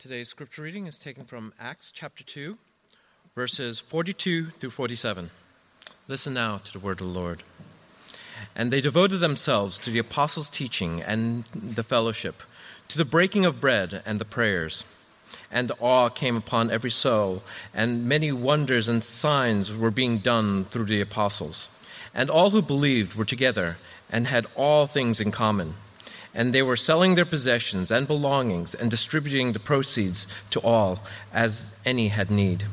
Today's scripture reading is taken from Acts chapter 2, verses 42 through 47. Listen now to the word of the Lord. And they devoted themselves to the apostles' teaching and the fellowship, to the breaking of bread and the prayers. And awe came upon every soul, and many wonders and signs were being done through the apostles. And all who believed were together and had all things in common and they were selling their possessions and belongings and distributing the proceeds to all as any had need.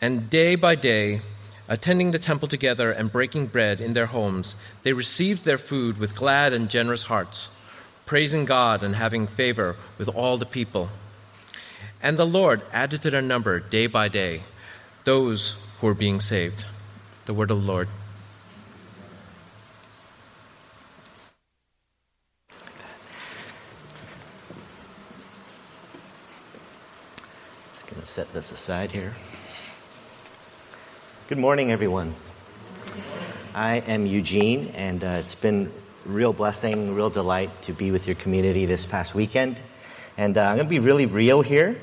And day by day, attending the temple together and breaking bread in their homes, they received their food with glad and generous hearts, praising God and having favor with all the people. And the Lord added to their number day by day those who were being saved. The word of the Lord. Set this aside here. Good morning, everyone. I am Eugene, and uh, it's been real blessing, real delight to be with your community this past weekend. And uh, I'm going to be really real here.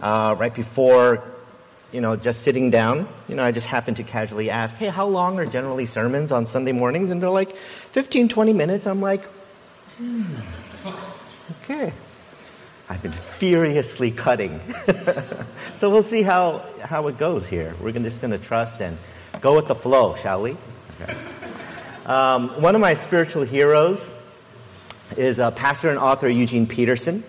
Uh, right before, you know, just sitting down, you know, I just happened to casually ask, hey, how long are generally sermons on Sunday mornings? And they're like, 15, 20 minutes. I'm like, hmm, okay. I've been furiously cutting. so we'll see how, how it goes here. We're gonna, just going to trust and go with the flow, shall we? Okay. Um, one of my spiritual heroes is uh, pastor and author Eugene Peterson.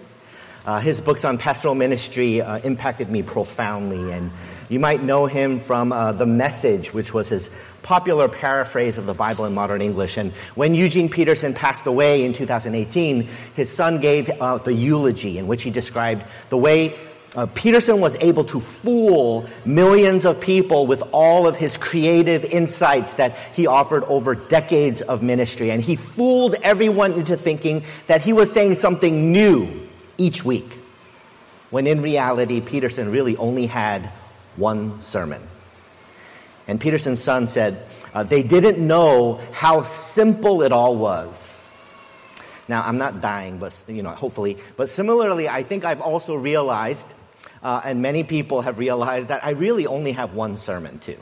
Uh, his books on pastoral ministry uh, impacted me profoundly, and you might know him from uh, The Message, which was his popular paraphrase of the Bible in modern English. And when Eugene Peterson passed away in 2018, his son gave uh, the eulogy in which he described the way uh, Peterson was able to fool millions of people with all of his creative insights that he offered over decades of ministry. And he fooled everyone into thinking that he was saying something new each week, when in reality, Peterson really only had one sermon. And Peterson's son said, uh, they didn't know how simple it all was. Now, I'm not dying, but, you know, hopefully. But similarly, I think I've also realized, uh, and many people have realized, that I really only have one sermon, too.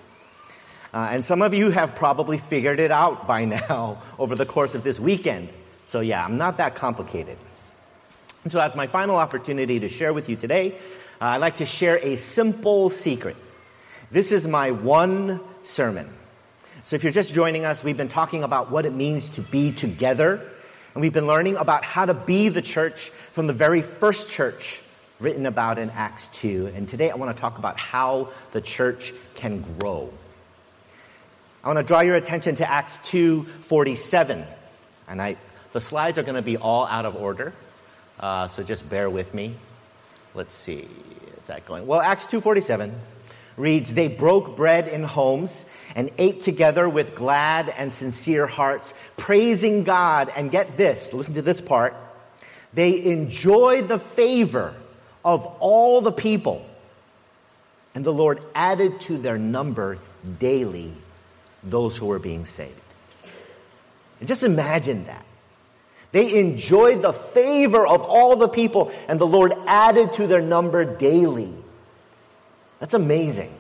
Uh, and some of you have probably figured it out by now over the course of this weekend. So, yeah, I'm not that complicated. And so, as my final opportunity to share with you today, uh, I'd like to share a simple secret. This is my one sermon. So, if you're just joining us, we've been talking about what it means to be together, and we've been learning about how to be the church from the very first church written about in Acts 2. And today I want to talk about how the church can grow. I want to draw your attention to Acts 2:47. And I the slides are going to be all out of order. Uh, so just bear with me. Let's see. Is that going? Well, Acts 2:47 reads, "They broke bread in homes and ate together with glad and sincere hearts, praising God." And get this, listen to this part. They enjoy the favor of all the people. And the Lord added to their number daily those who were being saved. And just imagine that. They enjoyed the favor of all the people, and the Lord added to their number daily. That's amazing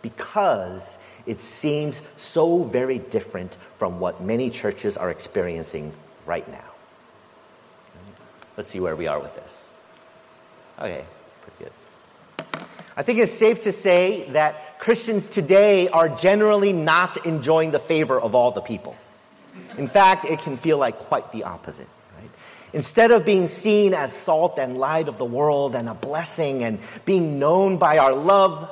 because it seems so very different from what many churches are experiencing right now. Let's see where we are with this. Okay, pretty good. I think it's safe to say that Christians today are generally not enjoying the favor of all the people. In fact, it can feel like quite the opposite. Instead of being seen as salt and light of the world and a blessing and being known by our love,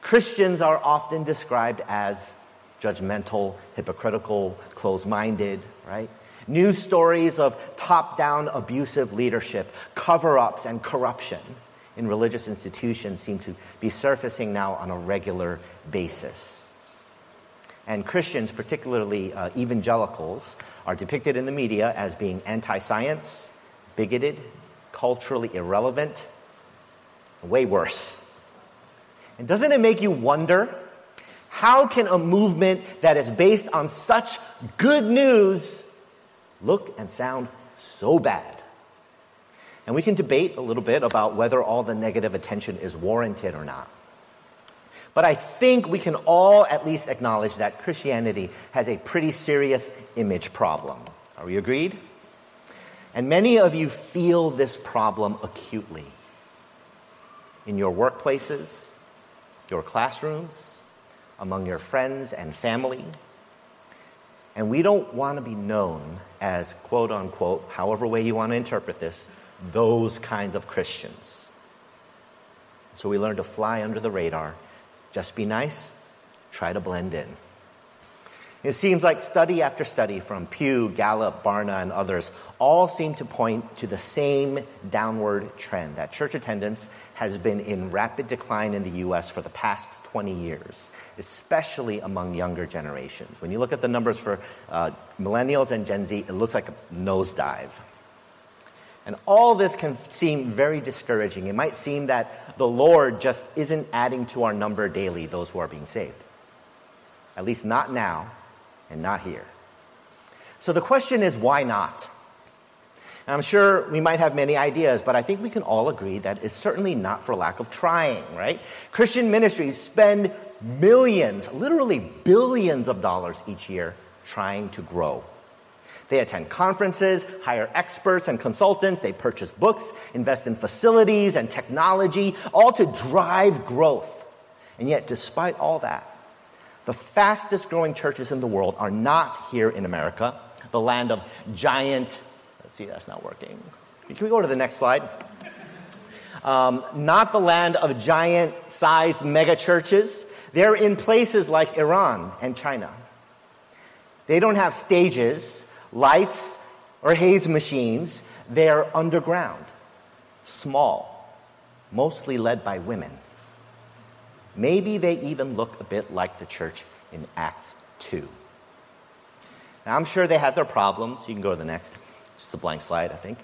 Christians are often described as judgmental, hypocritical, closed minded, right? News stories of top down abusive leadership, cover ups, and corruption in religious institutions seem to be surfacing now on a regular basis. And Christians, particularly uh, evangelicals, are depicted in the media as being anti science, bigoted, culturally irrelevant, way worse. And doesn't it make you wonder how can a movement that is based on such good news look and sound so bad? And we can debate a little bit about whether all the negative attention is warranted or not. But I think we can all at least acknowledge that Christianity has a pretty serious image problem. Are we agreed? And many of you feel this problem acutely in your workplaces, your classrooms, among your friends and family. And we don't want to be known as, quote unquote, however way you want to interpret this, those kinds of Christians. So we learn to fly under the radar. Just be nice, try to blend in. It seems like study after study from Pew, Gallup, Barna, and others all seem to point to the same downward trend that church attendance has been in rapid decline in the US for the past 20 years, especially among younger generations. When you look at the numbers for uh, millennials and Gen Z, it looks like a nosedive. And all this can seem very discouraging. It might seem that the Lord just isn't adding to our number daily, those who are being saved. At least not now, and not here. So the question is, why not? And I'm sure we might have many ideas, but I think we can all agree that it's certainly not for lack of trying, right? Christian ministries spend millions, literally billions of dollars each year trying to grow. They attend conferences, hire experts and consultants, they purchase books, invest in facilities and technology, all to drive growth. And yet, despite all that, the fastest growing churches in the world are not here in America, the land of giant. Let's see, that's not working. Can we go to the next slide? Um, not the land of giant sized mega churches. They're in places like Iran and China. They don't have stages, lights, or haze machines. They're underground, small, mostly led by women. Maybe they even look a bit like the church in Acts 2. Now, I'm sure they had their problems. You can go to the next. Just a blank slide, I think.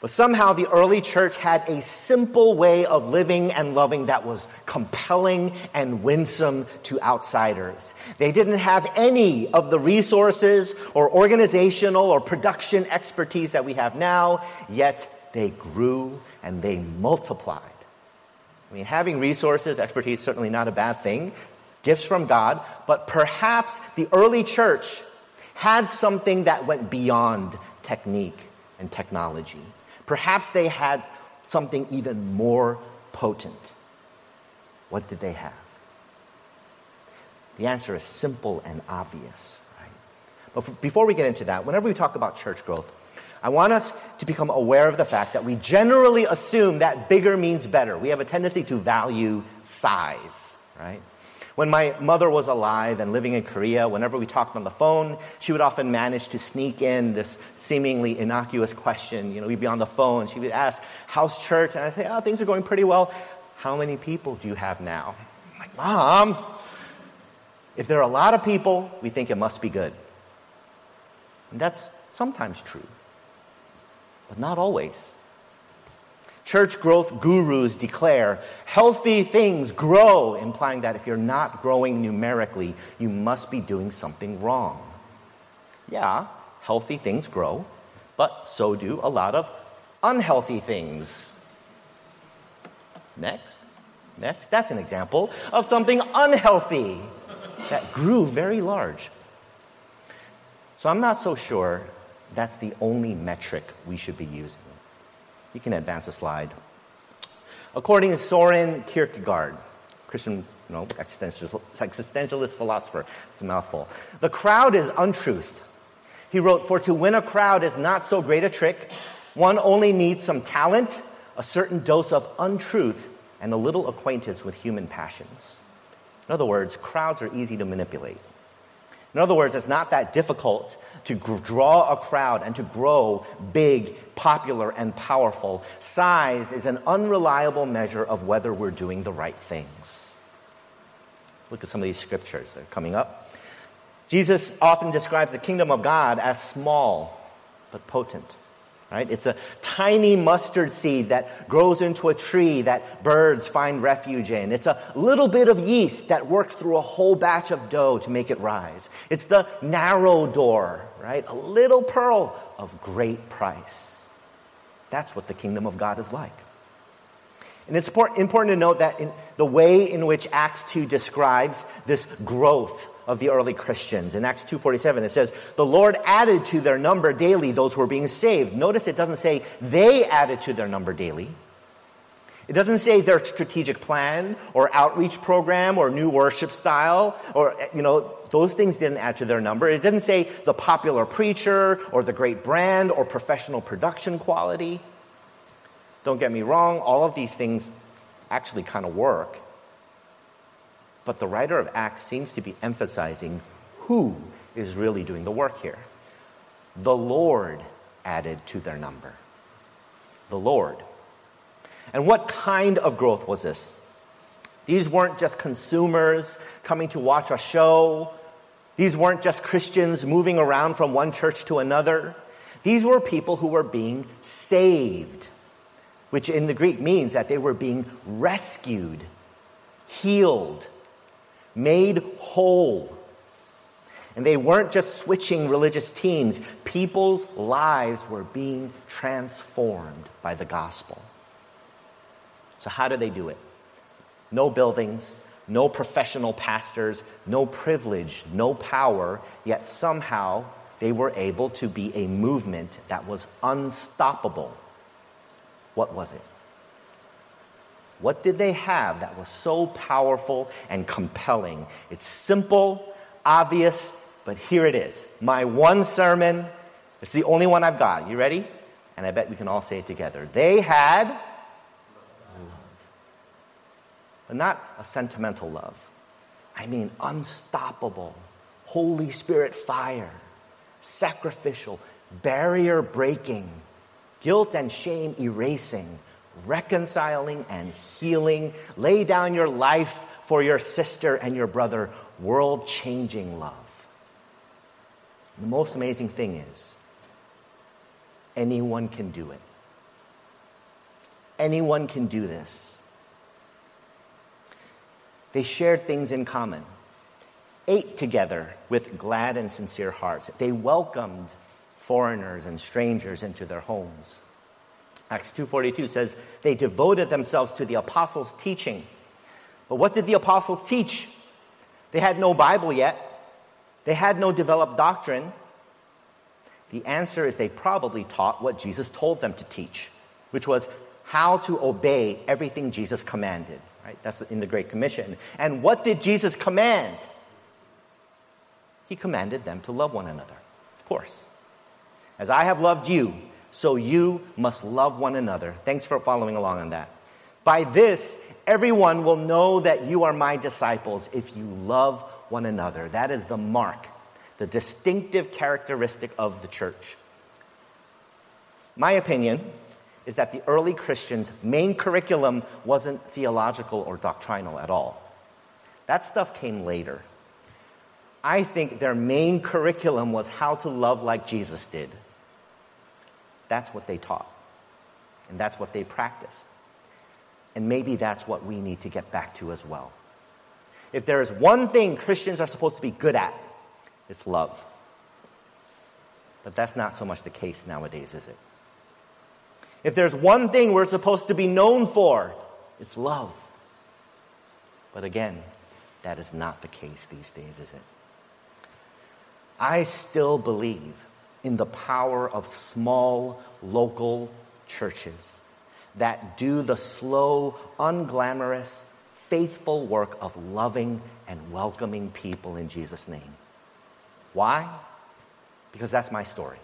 But somehow the early church had a simple way of living and loving that was compelling and winsome to outsiders. They didn't have any of the resources or organizational or production expertise that we have now, yet they grew and they multiplied. I mean, having resources, expertise, certainly not a bad thing, gifts from God, but perhaps the early church had something that went beyond technique and technology. Perhaps they had something even more potent. What did they have? The answer is simple and obvious, right? But for, before we get into that, whenever we talk about church growth, I want us to become aware of the fact that we generally assume that bigger means better. We have a tendency to value size, right? When my mother was alive and living in Korea, whenever we talked on the phone, she would often manage to sneak in this seemingly innocuous question. You know, we'd be on the phone, she would ask, How's church? And I'd say, Oh, things are going pretty well. How many people do you have now? I'm like, Mom, if there are a lot of people, we think it must be good. And that's sometimes true but not always. Church growth gurus declare healthy things grow, implying that if you're not growing numerically, you must be doing something wrong. Yeah, healthy things grow, but so do a lot of unhealthy things. Next, next, that's an example of something unhealthy that grew very large. So I'm not so sure that's the only metric we should be using. You can advance a slide. According to Soren Kierkegaard, Christian you know, existentialist, existentialist philosopher, it's a mouthful, the crowd is untruth. He wrote, For to win a crowd is not so great a trick. One only needs some talent, a certain dose of untruth, and a little acquaintance with human passions. In other words, crowds are easy to manipulate. In other words, it's not that difficult to draw a crowd and to grow big, popular, and powerful. Size is an unreliable measure of whether we're doing the right things. Look at some of these scriptures that are coming up. Jesus often describes the kingdom of God as small but potent. Right? It's a tiny mustard seed that grows into a tree that birds find refuge in. It's a little bit of yeast that works through a whole batch of dough to make it rise. It's the narrow door, right? A little pearl of great price. That's what the kingdom of God is like. And it's important to note that in the way in which Acts 2 describes this growth of the early Christians. In Acts 2:47 it says, "The Lord added to their number daily those who were being saved." Notice it doesn't say they added to their number daily. It doesn't say their strategic plan or outreach program or new worship style or you know those things didn't add to their number. It didn't say the popular preacher or the great brand or professional production quality. Don't get me wrong, all of these things actually kind of work. But the writer of Acts seems to be emphasizing who is really doing the work here. The Lord added to their number. The Lord. And what kind of growth was this? These weren't just consumers coming to watch a show. These weren't just Christians moving around from one church to another. These were people who were being saved which in the Greek means that they were being rescued, healed, made whole. And they weren't just switching religious teams, people's lives were being transformed by the gospel. So, how do they do it? No buildings, no professional pastors, no privilege, no power, yet somehow they were able to be a movement that was unstoppable what was it? What did they have that was so powerful and compelling? It's simple, obvious, but here it is. My one sermon. It's the only one I've got. You ready? And I bet we can all say it together. They had love. But not a sentimental love. I mean, unstoppable, Holy Spirit fire, sacrificial, barrier breaking, guilt and shame erasing, reconciling and healing. Lay down your life for your sister and your brother, world changing love. The most amazing thing is, anyone can do it. Anyone can do this. They shared things in common, ate together with glad and sincere hearts. They welcomed foreigners and strangers into their homes. Acts 2:42 says they devoted themselves to the apostles' teaching. But what did the apostles teach? They had no Bible yet. They had no developed doctrine. The answer is they probably taught what Jesus told them to teach, which was how to obey everything Jesus commanded. Right? That's in the Great Commission. And what did Jesus command? He commanded them to love one another, of course. As I have loved you, so you must love one another. Thanks for following along on that. By this, everyone will know that you are my disciples if you love one another. That is the mark, the distinctive characteristic of the church. My opinion is that the early Christians' main curriculum wasn't theological or doctrinal at all. That stuff came later. I think their main curriculum was how to love like Jesus did. That's what they taught, and that's what they practiced. And maybe that's what we need to get back to as well. If there is one thing Christians are supposed to be good at, it's love. But that's not so much the case nowadays, is it? If there's one thing we're supposed to be known for, it's love. But again, that is not the case these days, is it? I still believe in the power of small local churches that do the slow, unglamorous, faithful work of loving and welcoming people in Jesus' name. Why? Because that's my story.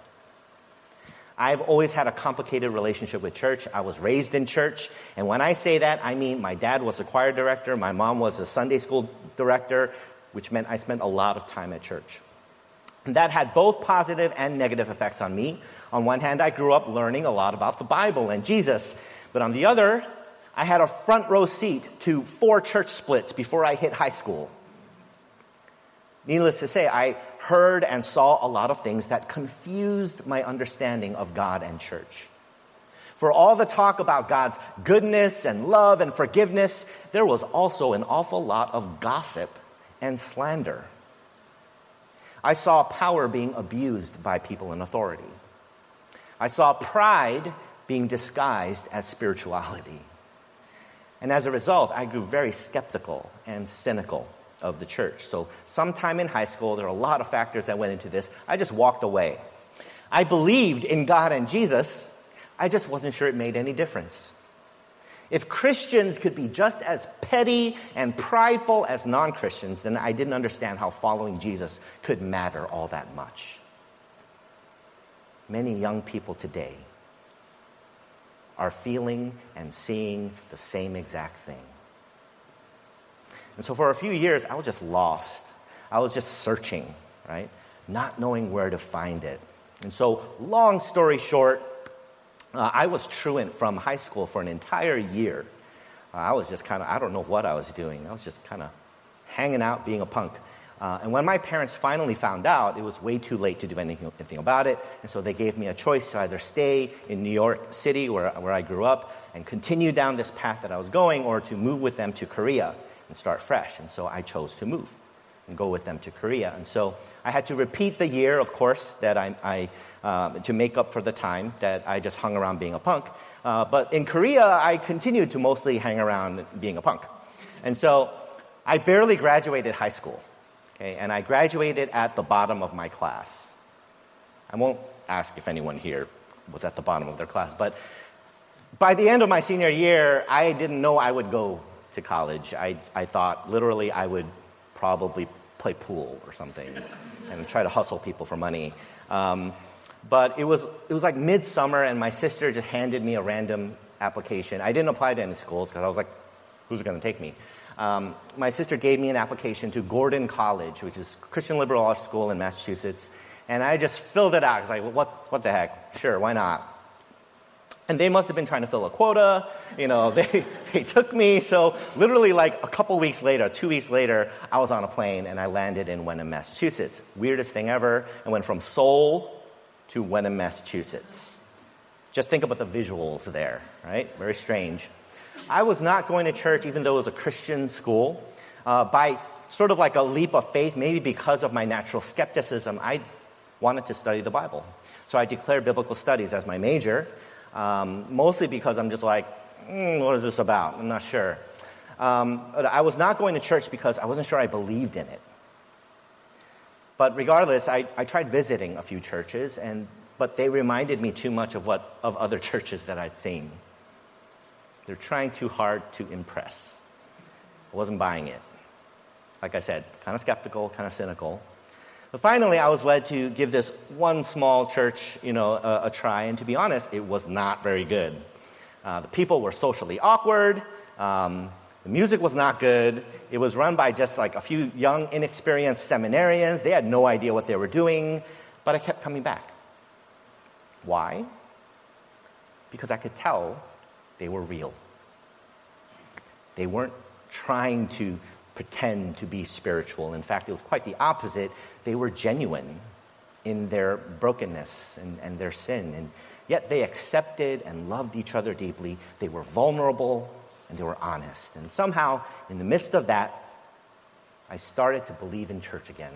I've always had a complicated relationship with church. I was raised in church. And when I say that, I mean my dad was a choir director, my mom was a Sunday school director, which meant I spent a lot of time at church. That had both positive and negative effects on me. On one hand, I grew up learning a lot about the Bible and Jesus. But on the other, I had a front row seat to four church splits before I hit high school. Needless to say, I heard and saw a lot of things that confused my understanding of God and church. For all the talk about God's goodness and love and forgiveness, there was also an awful lot of gossip and slander. I saw power being abused by people in authority. I saw pride being disguised as spirituality. And as a result, I grew very skeptical and cynical of the church. So, sometime in high school, there are a lot of factors that went into this. I just walked away. I believed in God and Jesus, I just wasn't sure it made any difference. If Christians could be just as petty and prideful as non Christians, then I didn't understand how following Jesus could matter all that much. Many young people today are feeling and seeing the same exact thing. And so for a few years, I was just lost. I was just searching, right? Not knowing where to find it. And so, long story short, uh, I was truant from high school for an entire year. Uh, I was just kind of, I don't know what I was doing. I was just kind of hanging out, being a punk. Uh, and when my parents finally found out, it was way too late to do anything, anything, about it. And so they gave me a choice to either stay in New York City, where, where I grew up, and continue down this path that I was going, or to move with them to Korea and start fresh. And so I chose to move and go with them to Korea. And so I had to repeat the year, of course, that I, I uh, to make up for the time that I just hung around being a punk. Uh, but in Korea, I continued to mostly hang around being a punk. And so I barely graduated high school. Okay, and I graduated at the bottom of my class. I won't ask if anyone here was at the bottom of their class, but by the end of my senior year, I didn't know I would go to college. I, I thought literally I would probably play pool or something and try to hustle people for money. Um, but it was, it was like midsummer, and my sister just handed me a random application. I didn't apply to any schools because I was like, who's going to take me? Um, my sister gave me an application to Gordon College, which is Christian liberal arts school in Massachusetts, and I just filled it out. I was like, what, what the heck? Sure, why not? And they must have been trying to fill a quota. You know, they, they took me. So, literally, like a couple weeks later, two weeks later, I was on a plane and I landed in Wenham, Massachusetts. Weirdest thing ever. I went from Seoul to Wenham, Massachusetts. Just think about the visuals there, right? Very strange. I was not going to church, even though it was a Christian school. Uh, by sort of like a leap of faith, maybe because of my natural skepticism, I wanted to study the Bible. So I declared biblical studies as my major um, mostly because I'm just like, mm, what is this about? I'm not sure. Um, I was not going to church because I wasn't sure I believed in it. But regardless, I, I tried visiting a few churches, and, but they reminded me too much of, what, of other churches that I'd seen. They're trying too hard to impress. I wasn't buying it. Like I said, kind of skeptical, kind of cynical. But finally, I was led to give this one small church, you know, a, a try. And to be honest, it was not very good. Uh, the people were socially awkward. Um, the music was not good. It was run by just like a few young, inexperienced seminarians. They had no idea what they were doing. But I kept coming back. Why? Because I could tell they were real. They weren't trying to pretend to be spiritual. In fact, it was quite the opposite. They were genuine in their brokenness and, and their sin. And yet they accepted and loved each other deeply. They were vulnerable and they were honest. And somehow, in the midst of that, I started to believe in church again.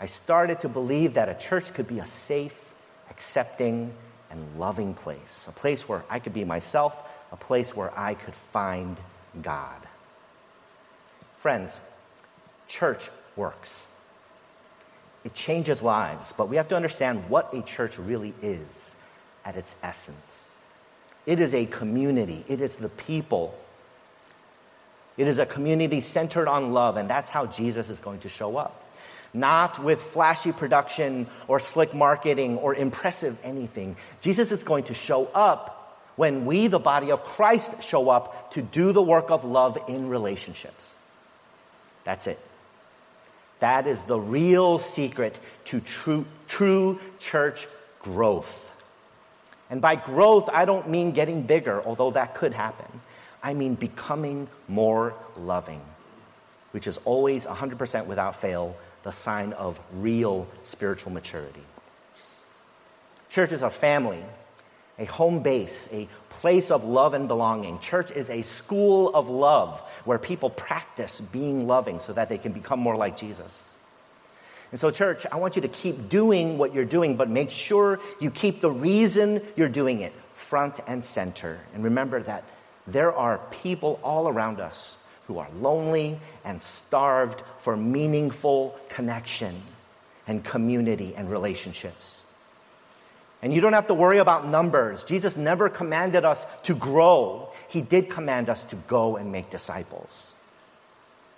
I started to believe that a church could be a safe, accepting, and loving place, a place where I could be myself, a place where I could find God. Friends, church works. It changes lives, but we have to understand what a church really is at its essence. It is a community, it is the people. It is a community centered on love, and that's how Jesus is going to show up. Not with flashy production or slick marketing or impressive anything. Jesus is going to show up when we, the body of Christ, show up to do the work of love in relationships. That's it. That is the real secret to true, true church growth. And by growth, I don't mean getting bigger, although that could happen. I mean becoming more loving, which is always 100% without fail the sign of real spiritual maturity. Church is a family a home base, a place of love and belonging. Church is a school of love where people practice being loving so that they can become more like Jesus. And so, church, I want you to keep doing what you're doing, but make sure you keep the reason you're doing it front and center. And remember that there are people all around us who are lonely and starved for meaningful connection and community and relationships. And you don't have to worry about numbers. Jesus never commanded us to grow, He did command us to go and make disciples.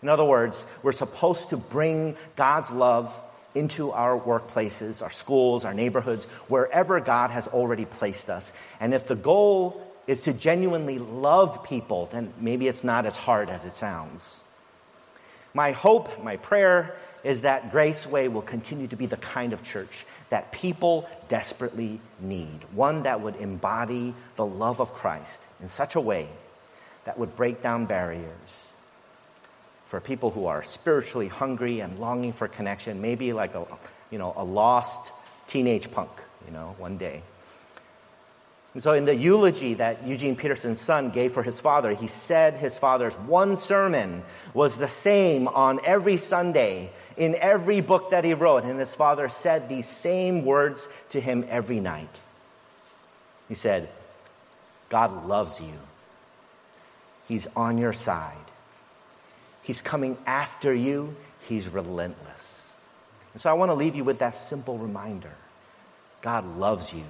In other words, we're supposed to bring God's love into our workplaces, our schools, our neighborhoods, wherever God has already placed us. And if the goal is to genuinely love people, then maybe it's not as hard as it sounds. My hope, my prayer is that Graceway will continue to be the kind of church that people desperately need, one that would embody the love of Christ in such a way that would break down barriers for people who are spiritually hungry and longing for connection, maybe like a, you know, a lost teenage punk, you know, one day. And so, in the eulogy that Eugene Peterson's son gave for his father, he said his father's one sermon was the same on every Sunday in every book that he wrote. And his father said these same words to him every night. He said, God loves you, He's on your side. He's coming after you. He's relentless. And so I want to leave you with that simple reminder God loves you.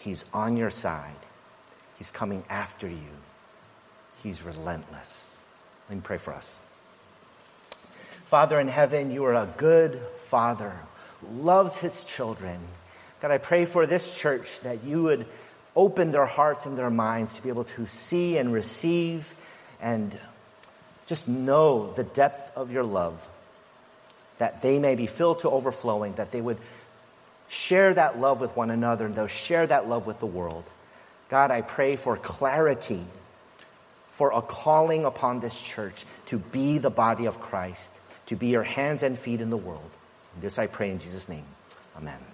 He's on your side. He's coming after you. He's relentless. Let me pray for us. Father in heaven, you are a good father loves his children. God, I pray for this church that you would open their hearts and their minds to be able to see and receive and just know the depth of your love, that they may be filled to overflowing, that they would share that love with one another and they'll share that love with the world. God, I pray for clarity, for a calling upon this church to be the body of Christ, to be your hands and feet in the world. this I pray in Jesus' name. Amen.